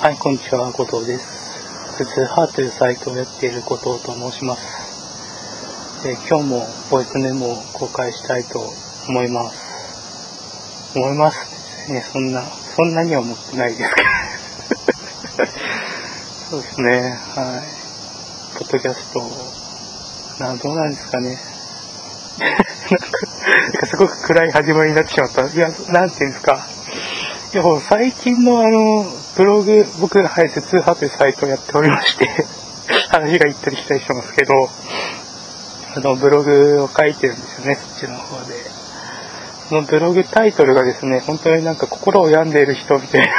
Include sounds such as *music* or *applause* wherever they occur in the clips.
はい、こんにちは、後藤です。普通ハーというサイトをやっている後藤と申します。今日もボイスメモを公開したいと思います。思います？ね、そんな、そんなには思ってないですけど。*laughs* そうですね、はい。ポッドキャスト、な、どうなんですかね？*laughs* なんか、すごく暗い始まりになってしまった。いや、なんていうんですか？いや、も最近のあの、ブログ、僕がはい、通派というサイトをやっておりまして、*laughs* 話が行ったり来たりしてますけど、あの、ブログを書いてるんですよね、そっちの方で。そのブログタイトルがですね、本当になんか心を病んでいる人みたいな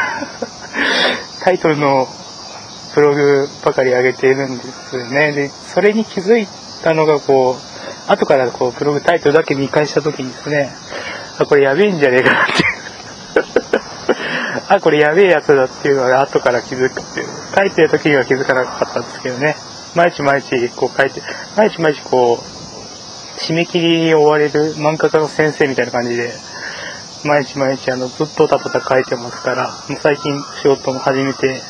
*laughs* タイトルのブログばかり上げているんですよね。で、それに気づいたのがこう、後からこう、ブログタイトルだけ見返した時にですね、あ、これやべえんじゃねえかなって。あ、これやべえやつだっていうのが後から気づくっていう。書いてる時には気づかなかったんですけどね。毎日毎日こう書いて、毎日毎日こう、締め切りに追われる漫画家の先生みたいな感じで、毎日毎日あの、ずっとたたた書いてますから、もう最近仕事も始めて、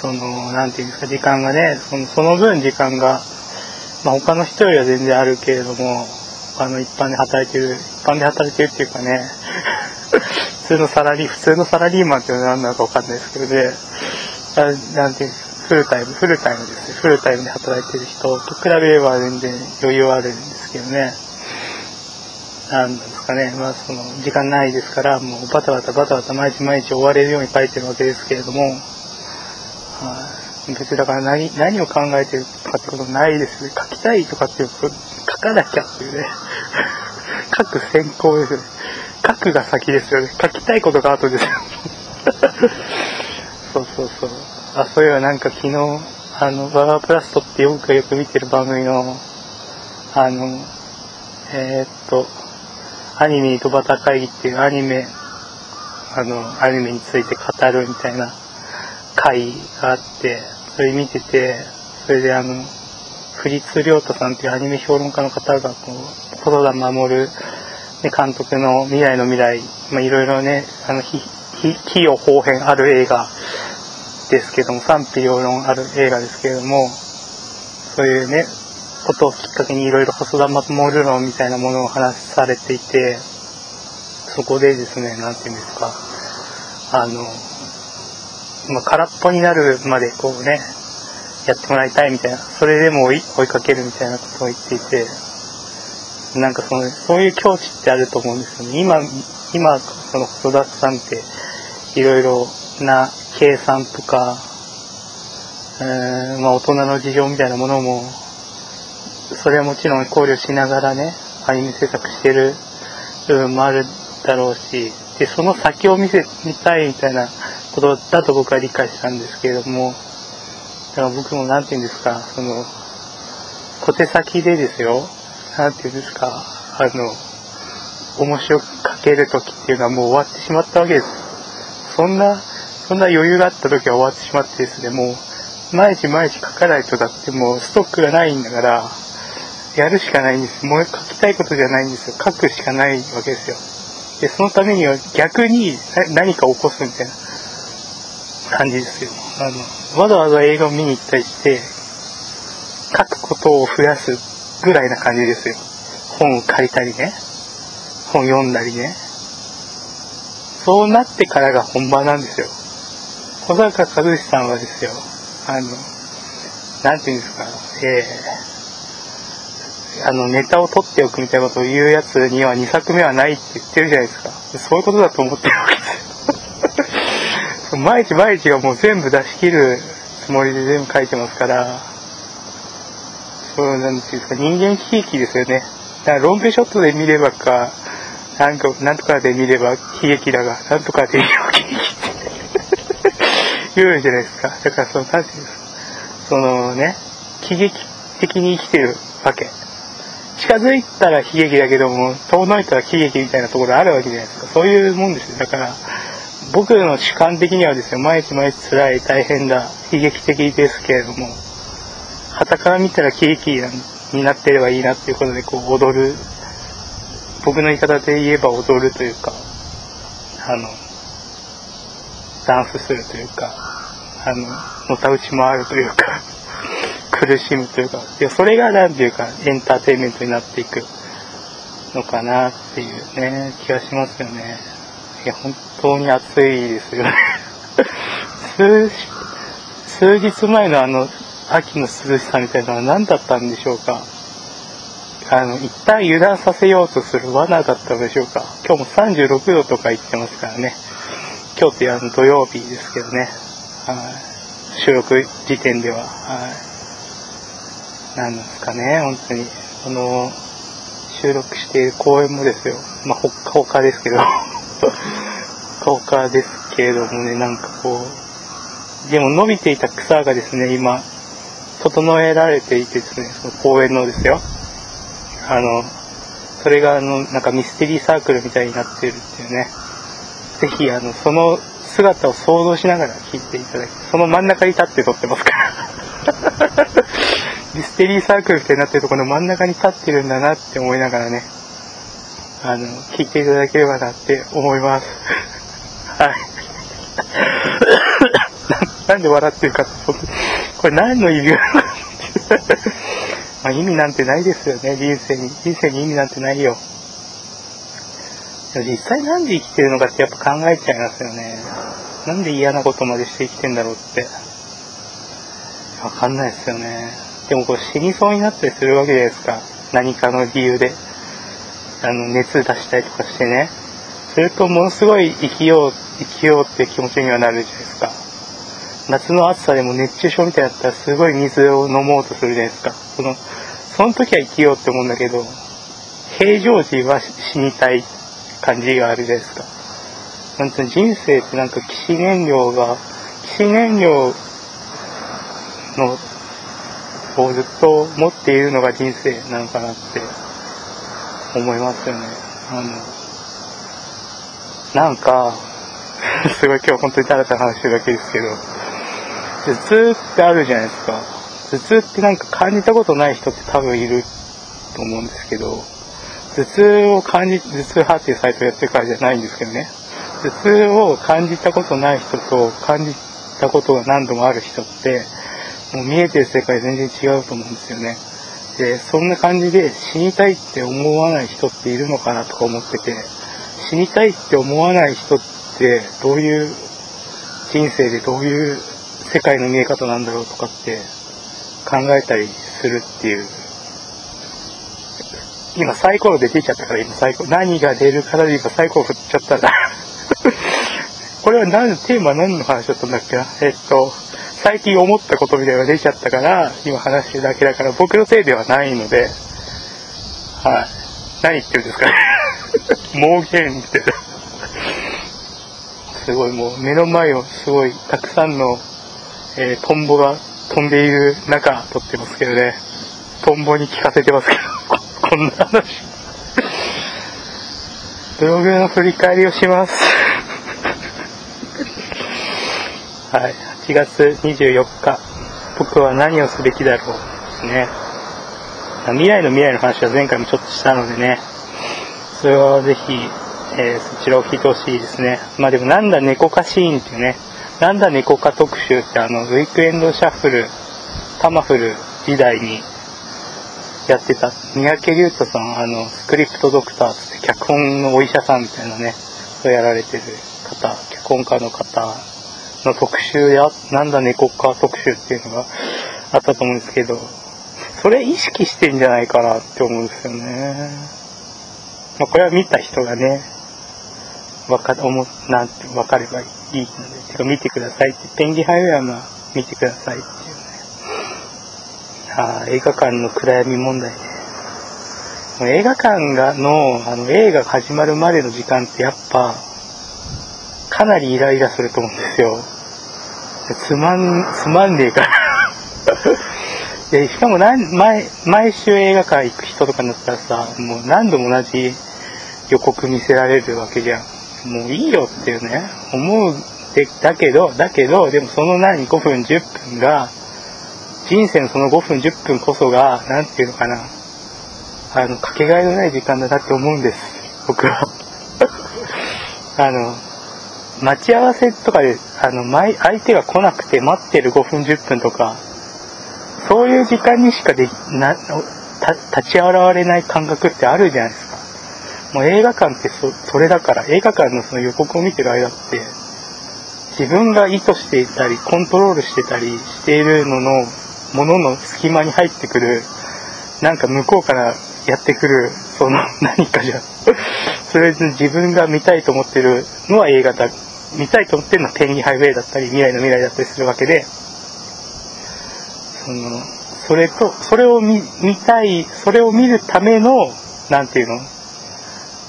その、なんていうんですか、時間がね、そのその分時間が、まあ他の人よりは全然あるけれども、あの一般で働いてる、一般で働いてるっていうかね、*laughs* 普通のサラリー、普通のサラリーマンっていうのは何なのかわかんないですけどね、あなんていうフルタイム、フルタイムですね。フルタイムで働いてる人と比べれば全然余裕はあるんですけどね。なんですかね、まあその、時間ないですから、もうバタバタバタバタ毎日毎日追われるように書いてるわけですけれども、はい別にだから何、何を考えてるかってことないですね。書きたいとかっていうこと、書かなきゃっていうね。*laughs* 書く先行ですね。書くが先ですよね。書きたいことが後ですよ。*laughs* そうそうそう。あ、そういえばなんか昨日、あの、バガープラストって僕がよく見てる番組の、あの、えーっと、アニメ井戸端会議っていうアニメ、あの、アニメについて語るみたいな会があって、それ見てて、それであの、フリツ亮太さんっていうアニメ評論家の方が、こう、細田守、ね、監督の未来の未来、まあ、いろいろね、あの、ひ、ひ、器用方変ある映画ですけども、賛否両論ある映画ですけれども、そういうね、ことをきっかけにいろいろ細田守論みたいなものを話されていて、そこでですね、なんていうんですか、あの、まあ、空っぽになるまでこうね、やってもらいたいみたいな、それでも追いかけるみたいなことを言っていて、なんかその、そういう境地ってあると思うんですよね。今、今、その細田さんって、いろいろな計算とか、えーまあ大人の事情みたいなものも、それはもちろん考慮しながらね、アニメ制作してる部分もあるだろうし、で、その先を見せ、見たいみたいなことだと僕は理解したんですけれども、だから僕もなんて言うんですか、その、小手先でですよ、なんて言うんですか、あの、面白く書ける時っていうのはもう終わってしまったわけです。そんな、そんな余裕があった時は終わってしまってですね、もう、毎日毎日書かないとだってもうストックがないんだから、やるしかないんです。もう書きたいことじゃないんですよ。書くしかないわけですよ。で、そのためには逆に何か起こすみたいな感じですよ。あの、わざわざ映画を見に行ったりして、書くことを増やすぐらいな感じですよ。本を借りたりね。本読んだりね。そうなってからが本番なんですよ。小坂和志さんはですよ、あの、なんていうんですか、えー、あの、ネタを取っておくみたいなことを言うやつには2作目はないって言ってるじゃないですか。そういうことだと思ってるわけですよ。*laughs* 毎日毎日がもう全部出し切るつもりで全部書いてますから、そうなんていうんですか、人間喜劇ですよね。だからロングショットで見ればか、なんか、なんとかで見れば悲劇だが、なんとかで見れば喜劇って言うじゃないですか。だからその、なんていうんですか、そのね、喜劇的に生きてるわけ。近づいたら悲劇だけども、遠のいたら喜劇みたいなところあるわけじゃないですか。そういうもんですよ。だから、僕の主観的にはですよ、毎日毎日辛い、大変だ、悲劇的ですけれども、旗から見たら喜劇になってればいいなっていうことで、こう、踊る、僕の言い方で言えば踊るというか、あの、ダンスするというか、あの、のたうちもあるというか *laughs* 苦しむというか、いや、それがなんていうか、エンターテインメントになっていくのかなっていうね、気がしますよね。いや、本当に暑いですよね *laughs* 数、数日前のあの、秋の涼しさみたいなのは何だったんでしょうか？あの、一旦油断させようとする罠だったのでしょうか？今日も36度とか言ってますからね。今日って土曜日ですけどね。はい。収録時点では。はい。なんですかね、本当に。この、収録している公演もですよ。まあ、ほっかほかですけど。ほっかほかですけれどもね、なんかこう、でも伸びていた草がですね、今、整えられていてですね、その公園のですよ。あの、それがあの、なんかミステリーサークルみたいになってるっていうね。ぜひ、あの、その姿を想像しながら聞いていただき、その真ん中に立って撮ってますから。*laughs* ミステリーサークルみたいになってるところの真ん中に立ってるんだなって思いながらね、あの、聞いていただければなって思います。*laughs* はい。*coughs* なんで笑ってるかって、これ何の意味があるか *laughs* まあ意味なんてないですよね、人生に。人生に意味なんてないよ。実際なんで生きてるのかってやっぱ考えちゃいますよね。なんで嫌なことまでして生きてんだろうって。わかんないですよね。でもこう死にそうになったりするわけじゃないですか。何かの理由で。あの、熱出したりとかしてね。するとものすごい生きよう、生きようって気持ちにはなるじゃないですか。夏の暑さでも熱中症みたいだったらすごい水を飲もうとするじゃないですか。その、その時は生きようって思うんだけど、平常時は死にたい感じがあるじゃないですか。なんて人生ってなんか騎士燃料が、騎士燃料の、をずっと持っているのが人生なのかなって思いますよね。あの、なんか、*laughs* すごい今日本当にただただ話してるだけですけど、頭痛ってあるじゃないですか。頭痛ってなんか感じたことない人って多分いると思うんですけど、頭痛を感じ、頭痛派っていうサイトやってるからじゃないんですけどね。頭痛を感じたことない人と感じたことが何度もある人って、もう見えてる世界全然違うと思うんですよね。で、そんな感じで死にたいって思わない人っているのかなとか思ってて、死にたいって思わない人ってどういう人生でどういう世界の見え方なんだろうとかって考えたりするっていう。今サイコロで出ちゃったから今サイコロ、何が出るからで今サイコロ振っちゃったら。*laughs* これは何、テーマ何の話だったんだっけ？なえっと、最近思ったことみたいなのが出ちゃったから、今話してるだけだから僕のせいではないので、はい。何言ってるんですか？ね盲言みたいな。すごいもう目の前をすごいたくさんの、えー、トンボが飛んでいる中撮ってますけどね。トンボに聞かせてますけど。*laughs* こんな話。ブログの振り返りをします。*laughs* はい。8月24日。僕は何をすべきだろうですね。未来の未来の話は前回もちょっとしたのでね。それはぜひ、えー、そちらを聞いてほしいですね。まあでもなんだ猫化シーンっていうね。なんだ猫化特集ってあの、ウィークエンドシャッフル、タマフル時代にやってた、三宅龍太さん、あの、スクリプトドクターって脚本のお医者さんみたいなね、をやられてる方、脚本家の方の特集であ、なんだ猫か特集っていうのがあったと思うんですけど、それ意識してんじゃないかなって思うんですよね。まあ、これは見た人がね、わか、思、なんて、わかればいいので、てか見てくださいって、ペンギンハイウェアが見てくださいっていう、ねあ映画館の暗闇問題ね。映画館がの、あの、映画始まるまでの時間ってやっぱ、かなりイライラすると思うんですよ。つまん、つまんねえから *laughs* で、しかも毎、毎週映画館行く人とかになったらさ、もう何度も同じ予告見せられるわけじゃん。もういいよっていうね、思うで、だけど、だけど、でもその何、5分、10分が、人生のその5分、10分こそが、なんていうのかな、あの、かけがえのない時間だなって思うんです。僕は。*laughs* あの、待ち合わせとかで、あの、前、相手が来なくて待ってる5分10分とか、そういう時間にしかで、な、立ち現れない感覚ってあるじゃないですか。もう映画館ってそそれだから、映画館のその予告を見てる間って、自分が意図していたり、コントロールしてたりしているのの、ものの隙間に入ってくる、なんか向こうからやってくる、その *laughs* 何かじゃ、*laughs* それで自分が見たいと思ってるのは映画だ、見たいと思ってるのは天気ハイウェイだったり、未来の未来だったりするわけで、その、それと、それを見、見たい、それを見るための、なんていうの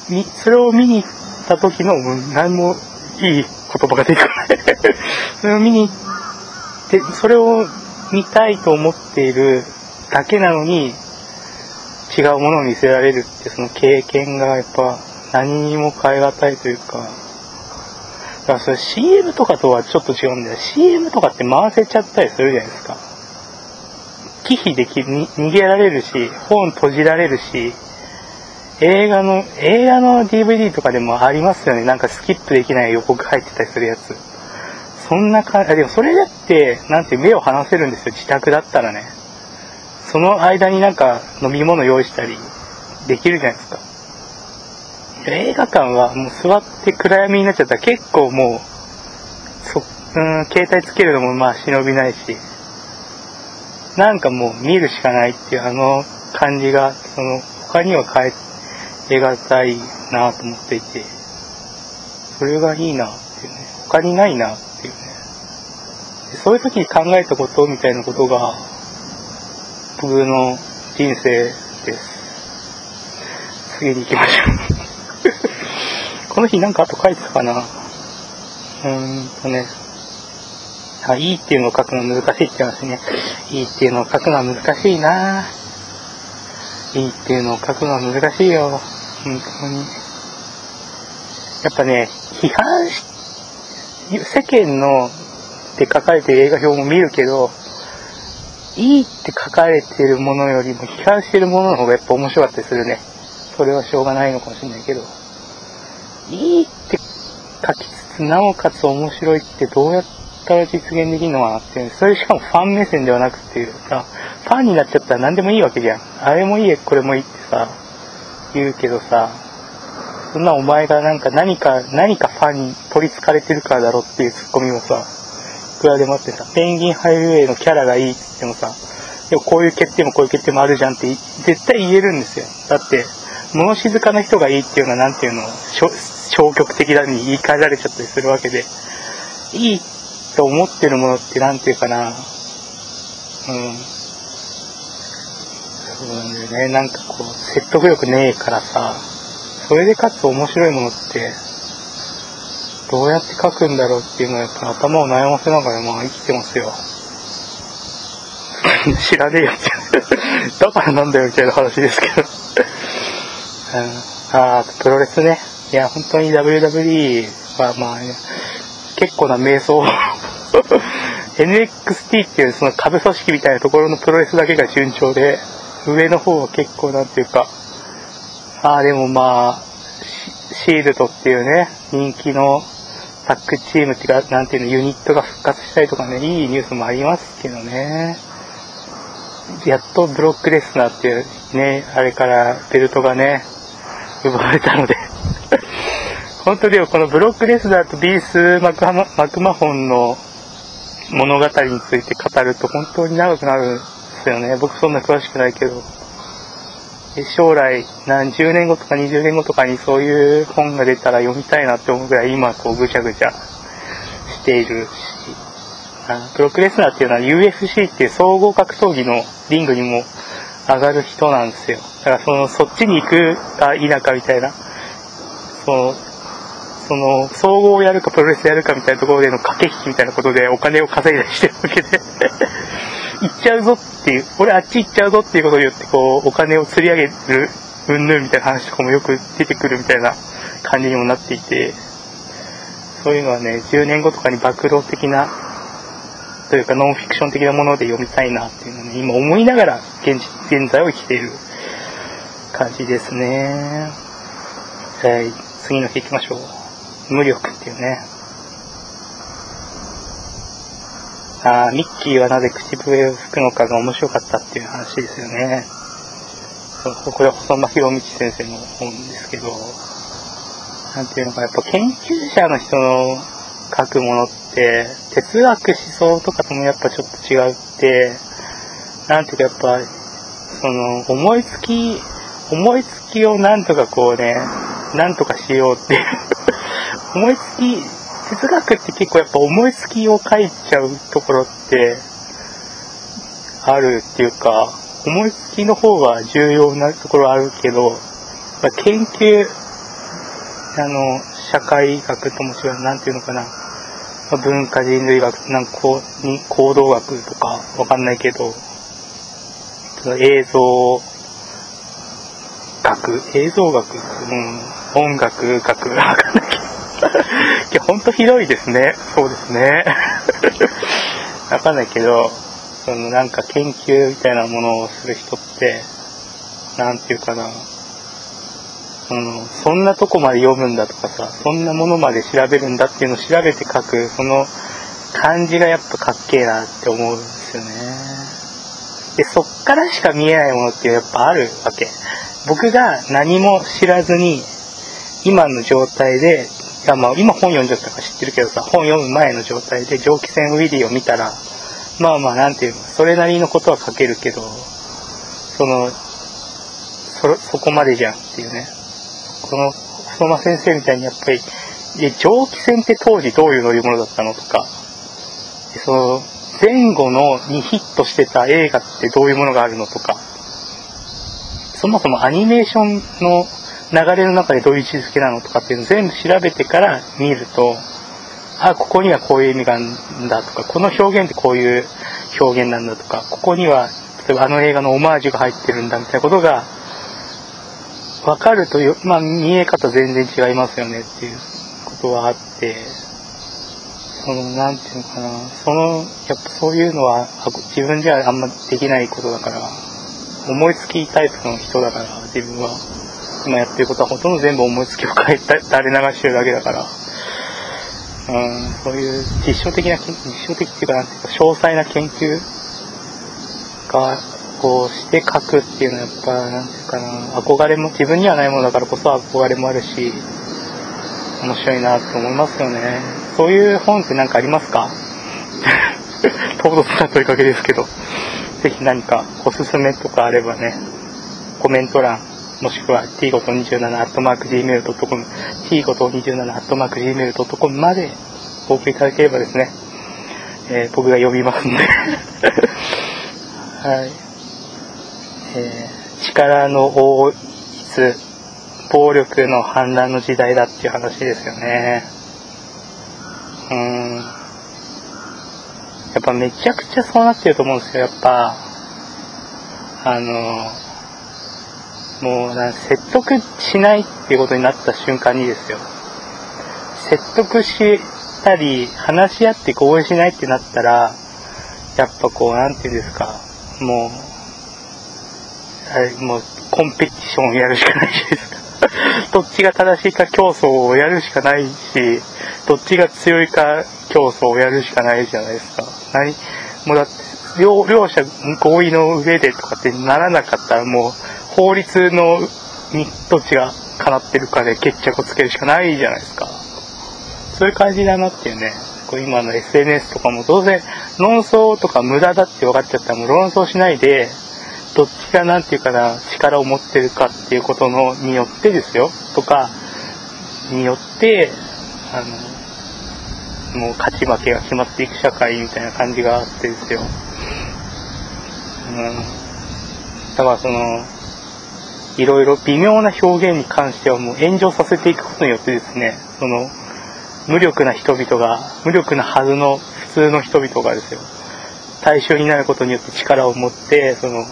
み、それを見に行った時の、もう何もいい言葉が出てこない *laughs* それを見に行って、それを見たいと思っているだけなのに、違うものを見せられるって、その経験がやっぱ何にも変え難いというか、だからそれ CM とかとはちょっと違うんだよ。CM とかって回せちゃったりするじゃないですか。忌避できる、逃げられるし、本閉じられるし、映画の、映画の DVD とかでもありますよね。なんかスキップできない予告入ってたりするやつ。そんな感じ、でもそれだって、なんて目を離せるんですよ。自宅だったらね。その間になんか飲み物用意したりできるじゃないですか。映画館はもう座って暗闇になっちゃったら結構もう、そ、うん、携帯つけるのもまあ忍びないし、なんかもう見るしかないっていうあの感じが、その他には変え、描たいなと思っていて、それがいいなっていうね、他にないなっていうね。そういう時に考えたことみたいなことが、僕の人生です。次に行きましょう *laughs* この日なんかあと書いてたかな？うーんとね、あ、いいっていうのを書くの難しいって言いますね。いいっていうのを書くのは難しいないいっていうのを書くのは難しいよ。本当に。やっぱね、批判し、世間ので書かれてる映画表も見るけど、いいって書かれてるものよりも批判してるものの方がやっぱ面白かったりするね。それはしょうがないのかもしれないけど。いいって書きつつ、なおかつ面白いってどうやったら実現できるのかなっていう。それしかもファン目線ではなくていうさ、ファンになっちゃったら何でもいいわけじゃん。あれもいい、これもいいってさ、言うけどさ、そんなお前がなんか何か、何かファンに取り憑かれてるからだろっていうツッコミもさ、いくらでもあってさ、ペンギンハイウェイのキャラがいいって言ってもさ、でもこういう欠点もこういう欠点もあるじゃんって絶対言えるんですよ。だって、物静かな人がいいっていうのはなんていうの、消極的だに言い換えられちゃったりするわけで、いいと思ってるものってなんていうかな、うん。そうなんだよね。なんかこう、説得力ねえからさ、それでかつ面白いものって、どうやって書くんだろうっていうのはやっぱ頭を悩ませながらまあ生きてますよ。*laughs* 知らねえよって *laughs* だからなんだよみたいな話ですけどうん、ああ、プロレスね。いや、本当に WWE はまあ、結構な瞑想 *laughs* NXT っていうその株組織みたいなところのプロレスだけが順調で、上の方は結構なんていうか、ああ、でもまあ、シールドっていうね、人気のタッグチームっていうか、なんていうの、ユニットが復活したりとかね、いいニュースもありますけどね。やっとブロックレスナーっていうね、あれからベルトがね、奪われたので *laughs* 本当でもこのブロックレスナーとビースマクママクマホンの物語について語ると本当に長くなるですよね。僕そんな詳しくないけど。将来何十年後とか20年後とかにそういう本が出たら読みたいなって思うぐらい今こうぐちゃぐちゃしているし、あプロクレスナーっていうのは UFC っていう総合格闘技のリングにも上がる人なんですよ。だからそのそっちに行くか否かみたいな、そのその、総合をやるかプロレスやるかみたいなところでの駆け引きみたいなことでお金を稼いだりしてるわけで行っちゃうぞっていう、俺あっち行っちゃうぞっていうことによって、こう、お金を釣り上げる、うんぬんみたいな話とかもよく出てくるみたいな感じにもなっていて、そういうのはね、10年後とかに暴露的な、というかノンフィクション的なもので読みたいなっていうのをね、今思いながら現現在を生きている感じですね。はい、次の日行きましょう。無力っていうね。あミッキーはなぜ口笛を吹くのかが面白かったっていう話ですよね。そうこれは細間博道先生の本ですけど、なんていうのか、やっぱ研究者の人の書くものって、哲学思想とかともやっぱちょっと違うって、なんていうかやっぱ、その、思いつき、思いつきをなんとかこうね、なんとかしようっていう *laughs* 思いつき、哲学って結構やっぱ思いつきを書いちゃうところってあるっていうか、思いつきの方が重要なところあるけど、研究、あの、社会学とも違う、なんていうのかな、文化人類学、なんかこう、に行動学とかわかんないけど、映像学、映像学、うん、音楽学、わかんない。いや、ほんとひどいですね。そうですね。わかんないけど、そのなんか研究みたいなものをする人って、なんていうかな、うん、そんなとこまで読むんだとかさ、そんなものまで調べるんだっていうのを調べて書く、その感じがやっぱかっけえなって思うんですよね。で、そっからしか見えないものってやっぱあるわけ。僕が何も知らずに、今の状態で、やまあ今本読んじゃったか知ってるけどさ、本読む前の状態で蒸気船ウィリーを見たら、まあまあ、なんていうの、それなりのことは書けるけど、その、そ、そこまでじゃんっていうね。この、相馬先生みたいにやっぱり、で、蒸気船って当時どういう乗り物だったのとか、その、前後のにヒットしてた映画ってどういうものがあるのとか、そもそもアニメーションの流れの中でどういう位置づけなのとかっていうのを全部調べてから見ると、あ、ここにはこういう意味があるんだとか、この表現ってこういう表現なんだとか、ここには、例えばあの映画のオマージュが入ってるんだみたいなことが、分かるとまあ、見え方全然違いますよねっていうことはあって、その、なんていうのかな、その、やっぱそういうのは、自分じゃあんまできないことだから、思いつきタイプの人だから、自分は。今やってることはほとんど全部思いつきを変えた、垂れ流してるだけだから。うん、そういう実証的な、実証的っていうか、なんていうか、詳細な研究が、こうして書くっていうのはやっぱ、なんていうかな、憧れも、自分にはないものだからこそ憧れもあるし、面白いなと思いますよね。そういう本って何かありますか？唐突な問いかけですけど、ぜひ何かおすすめとかあればね、コメント欄、もしくは t ごと2 7アットマーク g m a i l c o m t ごと2 7アットマーク g m a i l c o m までお送りいただければですね、えー、僕が読みますんで *laughs* はい。えー、力の応一、暴力の反乱の時代だっていう話ですよね。うん。やっぱめちゃくちゃそうなってると思うんですよ、やっぱ。あの、もうな説得しないっていうことになった瞬間にですよ。説得したり、話し合って合意しないってなったら、やっぱこう、なんていうんですか、もう、あれ、もう、コンペティションをやるしかないじゃないですか。*laughs* どっちが正しいか競争をやるしかないし、どっちが強いか競争をやるしかないじゃないですか。何もうだって、両両者合意の上でとかってならなかったらもう、法律のにどっちが叶ってるかで決着をつけるしかないじゃないですか。そういう感じだなっていうね。こう今の SNS とかも当然論争とか無駄だって分かっちゃったらもう論争しないで、どっちがなんていうかな、力を持ってるかっていうことの、によってですよ、とか、によって、あの、もう勝ち負けが決まっていく社会みたいな感じがあってですよ。うん。だからその、いろいろ微妙な表現に関してはもう炎上させていくことによってですね、その、無力な人々が、無力なはずの普通の人々がですよ、対象になることによって力を持って、その、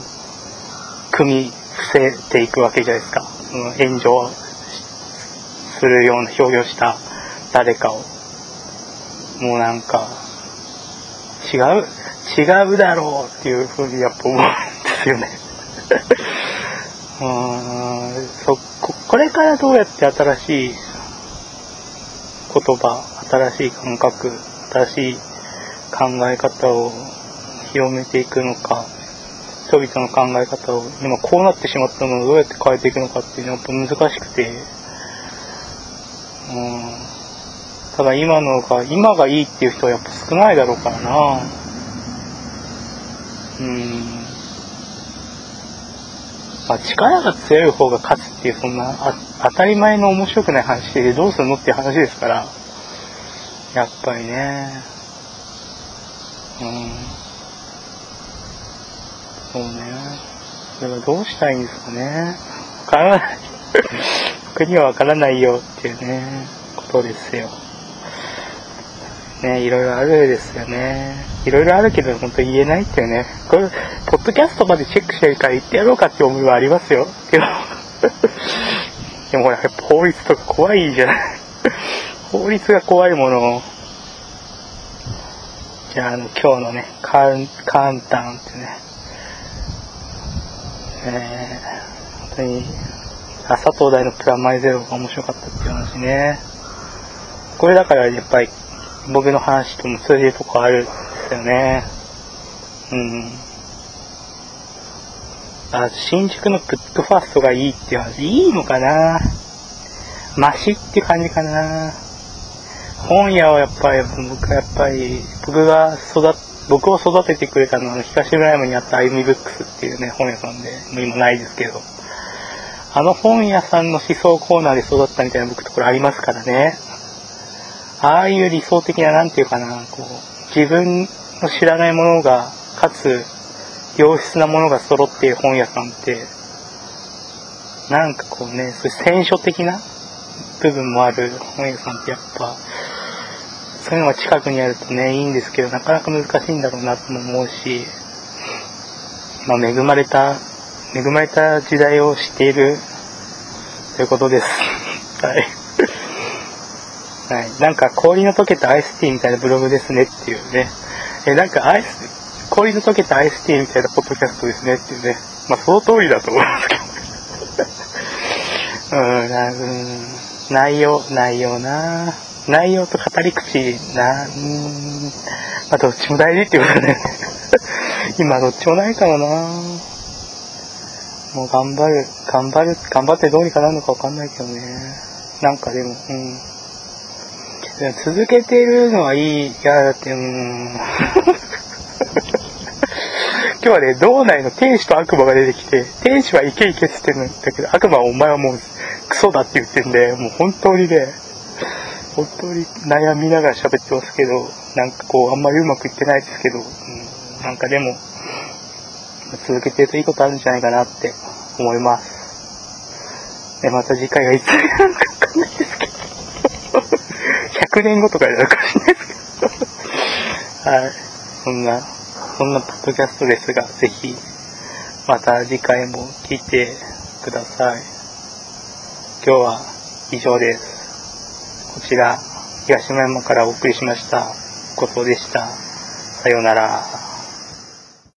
組み伏せていくわけじゃないですか。その炎上するような表現をした誰かを。もうなんか、違う、違うだろうっていうふうにやっぱ思うんですよね。うんそここれからどうやって新しい言葉新しい感覚新しい考え方を広めていくのか、人々の考え方を、今こうなってしまったのをどうやって変えていくのかっていうのはやっぱ難しくて、うん。ただ今のが、今がいいっていう人はやっぱ少ないだろうからな。うん。まあ、力が強い方が勝つっていう、そんな当たり前の面白くない話でどうするのっていう話ですから、やっぱりね、うん。そうね。それはどうしたいんですかね。わからない。僕にはわからないよっていうね、ことですよ。ね、いろいろあるですよね。いろいろあるけど、本当言えないっていうね。これ、ポッドキャストまでチェックしてるから言ってやろうかって思いはありますよ。けど *laughs* でもほら、やっぱ法律とか怖いじゃない。法律が怖いもの。じゃあ、あの、今日のね、カーン、カーンタンってね、えー、本当に、佐藤大のプラマイゼロが面白かったっていう話ね。これだからやっぱり僕の話とも通じるとこあるんですよね。うん。あ、新宿のプットファーストがいいっていう話、いいのかな？マシって感じかな。本屋はやっぱり、僕はやっぱり、僕が育僕を育ててくれたのは、東村山にあった歩みブックスっていうね、本屋さんで、もう今ないですけど、あの本屋さんの思想コーナーで育ったみたいな僕ところありますからね。ああいう理想的な、なんていうかな、こう、自分の知らないものが、かつ、良質なものが揃っている本屋さんって、なんかこうね、そういう選書的な部分もある本屋さんってやっぱ、そういうのが近くにあるとね、いいんですけど、なかなか難しいんだろうなとも思うし、まあ、恵まれた、恵まれた時代を知っているということです。*laughs* はい。はい。なんか氷の溶けたアイスティーみたいなブログですねっていうね。え、なんかアイス、氷の溶けたアイスティーみたいなポッドキャストですねっていうね。まあ、その通りだと思いますけど。うん、な、うん、内容、内容な内容と語り口な、うん、まあ、どっちも大事っていうことね。今どっちもないかもなもう頑張る、頑張る、頑張ってどうにかなるのかわかんないけどね。なんかでも、うん。続けてるのはいい。いや、だって、うん。*laughs* 今日はね、道内の天使と悪魔が出てきて、天使はイケイケって言ってるんだけど、悪魔はお前はもうクソだって言ってんで、もう本当にね、本当に悩みながら喋ってますけど、なんかこう、あんまりうまくいってないですけど、うん、なんかでも、続けてるといいことあるんじゃないかなって思います。で、また次回がいつになるかわかんないですけど、*laughs* 100年後とかになるかもしれないですけど、*laughs* はい。そんな、そんなポッドキャストですが、ぜひ、また次回も聞いてください。今日は以上です。こちら、東山からお送りしました。後藤でした。さようなら。